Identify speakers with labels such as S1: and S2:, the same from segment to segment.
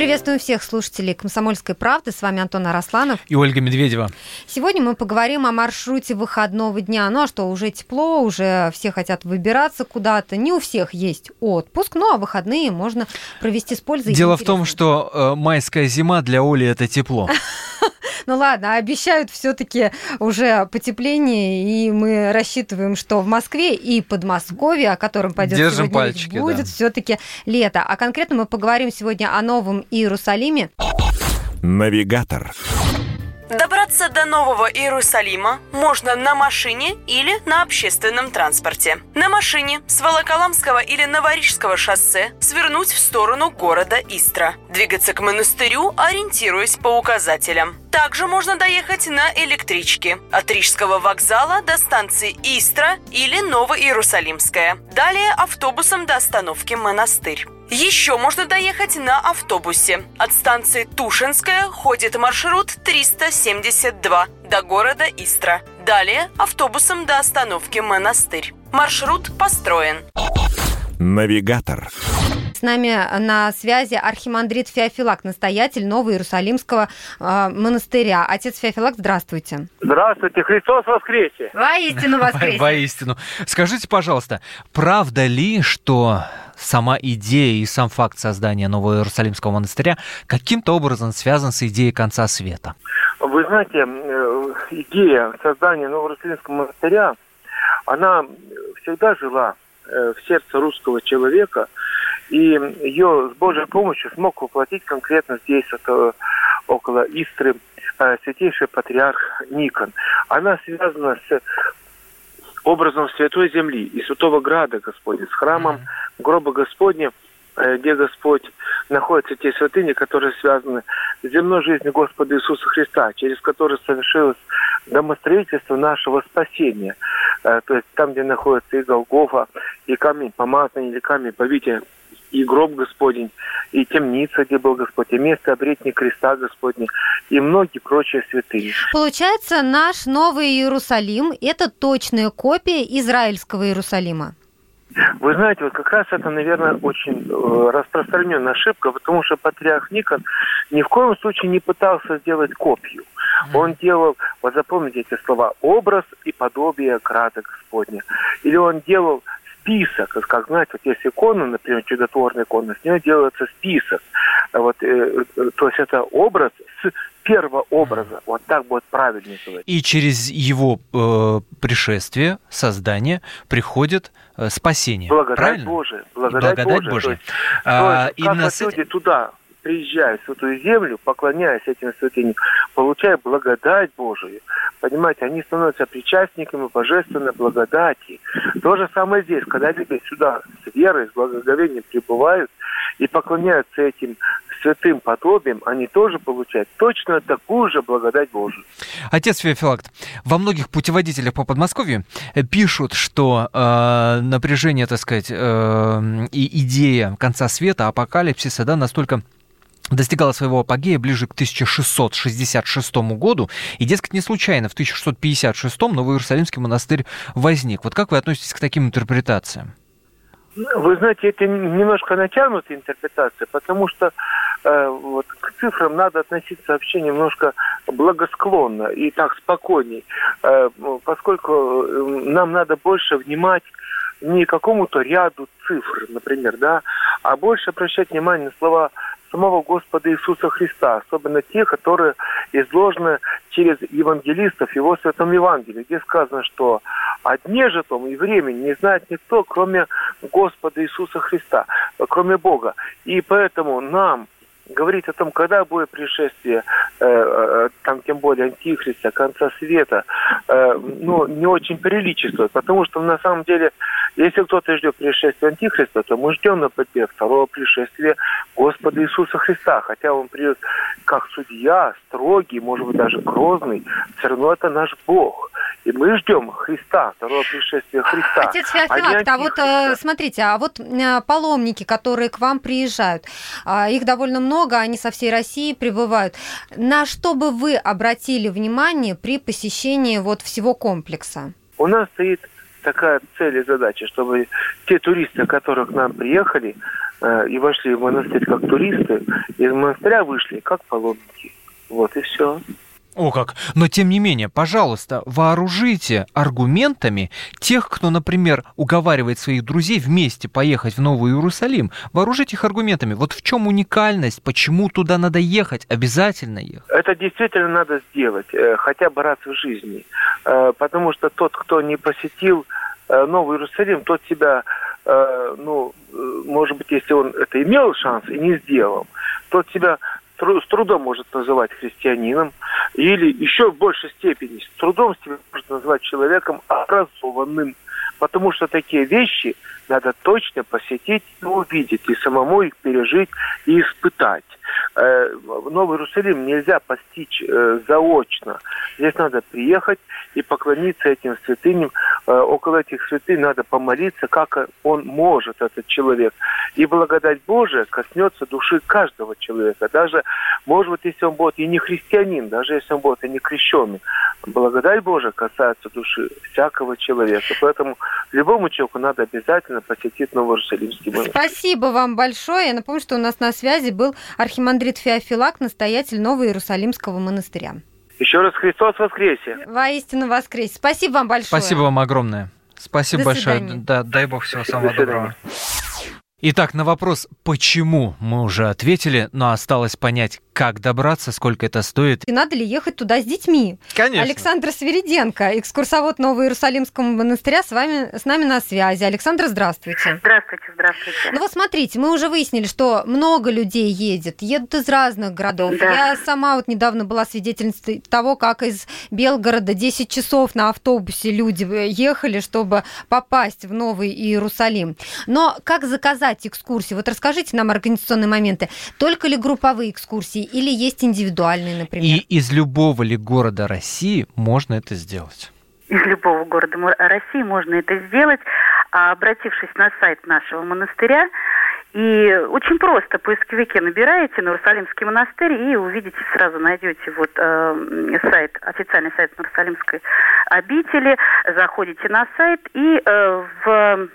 S1: Приветствуем всех слушателей «Комсомольской правды». С вами Антон Арасланов.
S2: И Ольга Медведева.
S1: Сегодня мы поговорим о маршруте выходного дня. Ну а что, уже тепло, уже все хотят выбираться куда-то. Не у всех есть отпуск, ну а выходные можно провести с пользой.
S2: Дело в том, что э, майская зима для Оли это тепло.
S1: Ну ладно, обещают все-таки уже потепление, и мы рассчитываем, что в Москве и Подмосковье, о котором пойдет
S2: Держим
S1: сегодня
S2: пальчики,
S1: будет
S2: да.
S1: все-таки лето. А конкретно мы поговорим сегодня о Новом Иерусалиме.
S3: Навигатор.
S4: Добраться до Нового Иерусалима можно на машине или на общественном транспорте. На машине с Волоколамского или Новорижского шоссе свернуть в сторону города Истра. Двигаться к монастырю, ориентируясь по указателям. Также можно доехать на электричке от Рижского вокзала до станции Истра или Новоиерусалимская. Далее автобусом до остановки Монастырь. Еще можно доехать на автобусе. От станции Тушинская ходит маршрут 372 до города Истра. Далее автобусом до остановки Монастырь. Маршрут построен.
S3: Навигатор.
S1: С нами на связи архимандрит Феофилак, настоятель Нового Иерусалимского э, монастыря. Отец Феофилак, здравствуйте.
S5: Здравствуйте, Христос воскресе!
S1: Воистину воскресе.
S2: Воистину. Скажите, пожалуйста, правда ли, что сама идея и сам факт создания Нового Иерусалимского монастыря каким-то образом связан с идеей конца света?
S5: Вы знаете, э, идея создания Новороссийского монастыря, она всегда жила э, в сердце русского человека, и ее с Божьей помощью смог воплотить конкретно здесь, вот, э, около Истры, э, святейший патриарх Никон. Она связана с образом Святой Земли и Святого Града Господня, с храмом гроба Господня, э, где Господь находятся те святыни, которые связаны с земной жизнью Господа Иисуса Христа, через которые совершилось домостроительство нашего спасения. То есть там, где находится и Голгофа, и камень помазания, или камень повития, и гроб Господень, и темница, где был Господь, и место обретения креста Господня, и многие прочие святыни.
S1: Получается, наш Новый Иерусалим – это точная копия израильского Иерусалима.
S5: Вы знаете, вот как раз это, наверное, очень э, распространенная ошибка, потому что патриарх Никон ни в коем случае не пытался сделать копию. Он делал, вот запомните эти слова, образ и подобие града Господня. Или он делал список, как, как знаете, вот есть икона, например, чудотворная икона, с нее делается список. Вот, э, э, то есть это образ с первого образа. Вот так будет правильнее говорить.
S2: И через его э, пришествие, создание, приходит э, спасение.
S5: Благодать
S2: Правильно?
S5: Божия. Благодать,
S2: Благодать
S5: Божия.
S2: Божия.
S5: То есть,
S2: А,
S5: то есть, как
S2: именно
S5: вот
S2: с этим-
S5: люди туда приезжают в Святую Землю, поклоняясь этим святыням, получая благодать Божию, понимаете, они становятся причастниками божественной благодати. То же самое здесь, когда люди сюда с верой, с благоговением прибывают и поклоняются этим святым подобием, они тоже получают точно такую же благодать Божию.
S2: Отец Феофилакт, во многих путеводителях по Подмосковью э, пишут, что э, напряжение, так сказать, э, и идея конца света, апокалипсиса, да, настолько достигала своего апогея ближе к 1666 году, и, дескать, не случайно в 1656 Новый Иерусалимский монастырь возник. Вот как вы относитесь к таким интерпретациям?
S5: Вы знаете, это немножко натянутая интерпретация, потому что э, вот к цифрам надо относиться вообще немножко благосклонно и так спокойней, э, поскольку э, нам надо больше внимать не какому-то ряду цифр, например, да, а больше обращать внимание на слова самого Господа Иисуса Христа, особенно те, которые изложены через евангелистов его Святом Евангелии, где сказано, что о дне же том и времени не знает никто, кроме Господа Иисуса Христа, кроме Бога. И поэтому нам говорить о том, когда будет пришествие, э, э, там тем более антихриста, конца света, э, ну, не очень приличествует, потому что на самом деле, если кто-то ждет пришествия антихриста, то мы ждем, например, второго пришествия Господа Иисуса Христа, хотя он придет как судья, строгий, может быть, даже грозный, все равно это наш Бог. И мы ждем Христа, второго пришествия Христа.
S1: Отец
S5: а
S1: Феофилакт, а вот э,
S5: антихриста.
S1: смотрите, а вот э, паломники, которые к вам приезжают, а, их довольно много, они со всей России прибывают. На что бы вы обратили внимание при посещении вот всего комплекса?
S5: У нас стоит такая цель и задача, чтобы те туристы, которые к нам приехали э, и вошли в монастырь как туристы, из монастыря вышли как паломники. Вот и все.
S2: О как! Но тем не менее, пожалуйста, вооружите аргументами тех, кто, например, уговаривает своих друзей вместе поехать в Новый Иерусалим. Вооружите их аргументами. Вот в чем уникальность, почему туда надо ехать, обязательно ехать.
S5: Это действительно надо сделать, э, хотя бы раз в жизни. Э, потому что тот, кто не посетил э, Новый Иерусалим, тот себя, ну, может быть, если он это имел шанс и не сделал, тот себя с трудом может называть христианином, или еще в большей степени с трудом себя может назвать человеком образованным, потому что такие вещи надо точно посетить и увидеть, и самому их пережить и испытать. Э, Новый Иерусалим нельзя постичь э, заочно. Здесь надо приехать и поклониться этим святыням. Э, Около этих святынь надо помолиться, как он может, этот человек. И благодать Божия коснется души каждого человека. Даже, может быть, если он будет и не христианин, даже если он будет и не крещенный, благодать Божия касается души всякого человека. Поэтому любому человеку надо обязательно посетить Новый Иерусалимский монастырь.
S1: Спасибо вам большое. Я напомню, что у нас на связи был архимандрит Феофилак, настоятель Нового Иерусалимского монастыря.
S5: Еще раз Христос воскресе!
S1: Воистину воскрес. Спасибо вам большое.
S2: Спасибо вам огромное. Спасибо
S1: До
S2: большое.
S1: свидания.
S2: Да, дай бог всего самого
S5: До свидания.
S2: доброго. Итак, на вопрос «почему» мы уже ответили, но осталось понять, как добраться, сколько это стоит.
S1: И надо ли ехать туда с детьми?
S2: Конечно.
S1: Александр Свириденко, экскурсовод Нового Иерусалимского монастыря, с вами с нами на связи. Александр, здравствуйте.
S6: Здравствуйте, здравствуйте.
S1: Ну вот смотрите, мы уже выяснили, что много людей едет, едут из разных городов.
S6: Да.
S1: Я сама вот недавно была свидетельницей того, как из Белгорода 10 часов на автобусе люди э, ехали, чтобы попасть в Новый Иерусалим. Но как заказать экскурсии? Вот расскажите нам организационные моменты. Только ли групповые экскурсии или есть индивидуальные, например?
S2: И из любого ли города России можно это сделать?
S6: Из любого города России можно это сделать, а, обратившись на сайт нашего монастыря. И очень просто, в поисковике набираете Иерусалимский монастырь и увидите, сразу найдете вот э, сайт, официальный сайт Иерусалимской обители, заходите на сайт и э, в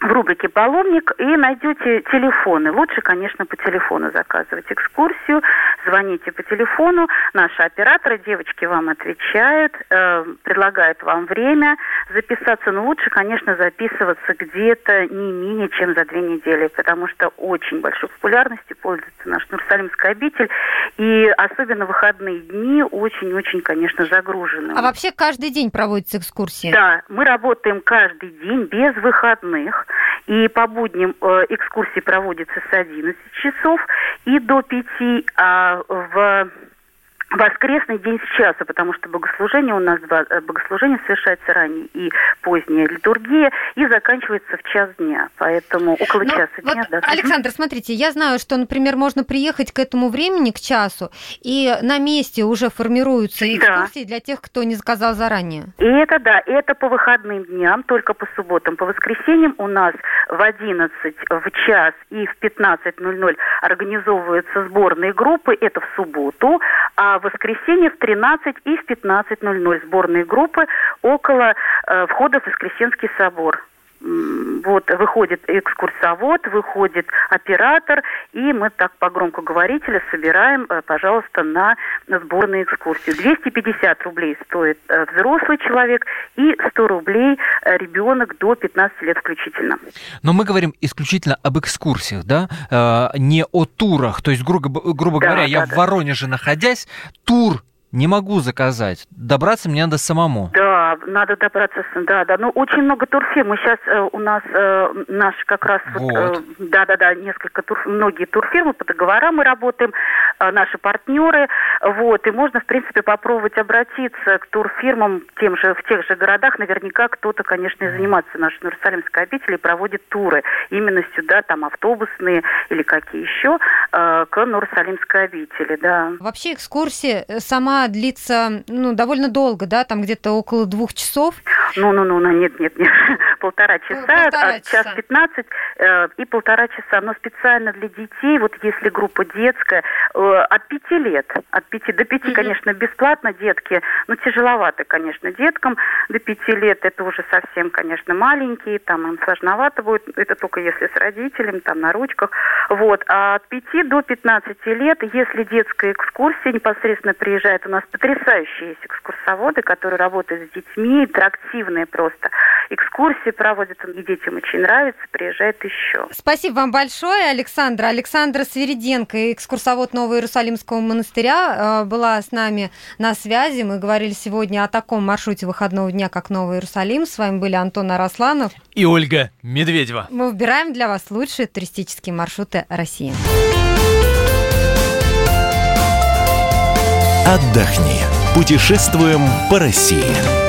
S6: в рубрике «Паломник» и найдете телефоны. Лучше, конечно, по телефону заказывать экскурсию. Звоните по телефону. Наши операторы, девочки вам отвечают, э, предлагают вам время записаться. Но лучше, конечно, записываться где-то не менее чем за две недели, потому что очень большой популярностью пользуется наш Иерусалимская обитель. И особенно выходные дни очень-очень, конечно, загружены.
S1: А вообще каждый день проводятся экскурсии?
S6: Да, мы работаем каждый день без выходных. И по будням э, экскурсии проводятся с 11 часов и до 5, а в воскресный день с часа, потому что богослужение у нас два, э, богослужение совершается ранее и поздняя литургия и заканчивается в час дня, поэтому около
S1: Ну,
S6: часа
S1: вот,
S6: дня. да.
S1: Александр, смотрите, я знаю, что, например, можно приехать к этому времени, к часу, и на месте уже формируются
S6: Да.
S1: экскурсии для тех, кто не заказал заранее.
S6: И это да, это по выходным дням, только по субботам. По воскресеньям у нас в 11, в час и в 15.00 организовываются сборные группы, это в субботу, а в воскресенье в 13 и в 15.00 сборные группы около э, входа в Воскресенский собор. Вот, выходит экскурсовод, выходит оператор, и мы так по громкоговорителю собираем, э, пожалуйста, на сборную экскурсию. 250 рублей стоит э, взрослый человек и 100 рублей э, ребенок до 15 лет включительно.
S2: Но мы говорим исключительно об экскурсиях, да, не о турах. То есть, грубо, грубо
S6: Да,
S2: говоря, я
S6: да,
S2: в
S6: да.
S2: Воронеже находясь, тур не могу заказать. Добраться мне надо самому.
S6: Да, надо добраться, да, да. Ну, очень много турфирм. Сейчас у нас э, наш как раз вот,
S2: Вот.
S6: э, да, да, да, несколько тур, многие турфирмы по договорам мы работаем, э, наши партнеры, вот, и можно, в принципе, попробовать обратиться к турфирмам тем же, в тех же городах. Наверняка кто-то, конечно, и занимается нашей Иерусалимской обители и проводит туры именно сюда, там автобусные или какие еще, э, к Иерусалимской обители, да.
S1: Вообще экскурсия э, сама длится ну, довольно долго, да, там где-то около двух часов.
S6: Ну, ну, ну, ну, нет, нет, нет. Полтора часа,
S1: полтора
S6: час
S1: часа.
S6: пятнадцать э, и полтора часа. Но специально для детей, вот если группа детская, э, от пяти лет, от пяти. До пяти, конечно, бесплатно детки, но тяжеловато, конечно, деткам. До пяти лет это уже совсем, конечно, маленькие, там им сложновато будет, это только если с родителем, там на ручках. Вот. А от пяти до 15 лет, если детская экскурсия непосредственно приезжает, у нас потрясающие есть экскурсоводы, которые работают с детьми, интерактивные просто. Экскурсии проводят, и детям очень нравится, приезжает еще.
S1: Спасибо вам большое, Александра. Александра Свериденко, экскурсовод Нового Иерусалимского монастыря, э, была с нами на связи. Мы говорили сегодня о таком маршруте выходного дня, как Новый Иерусалим. С вами были Антон Арасланов
S2: и Ольга Медведева.
S1: Мы выбираем для вас лучшие туристические маршруты России.
S3: Отдохни. Путешествуем по России.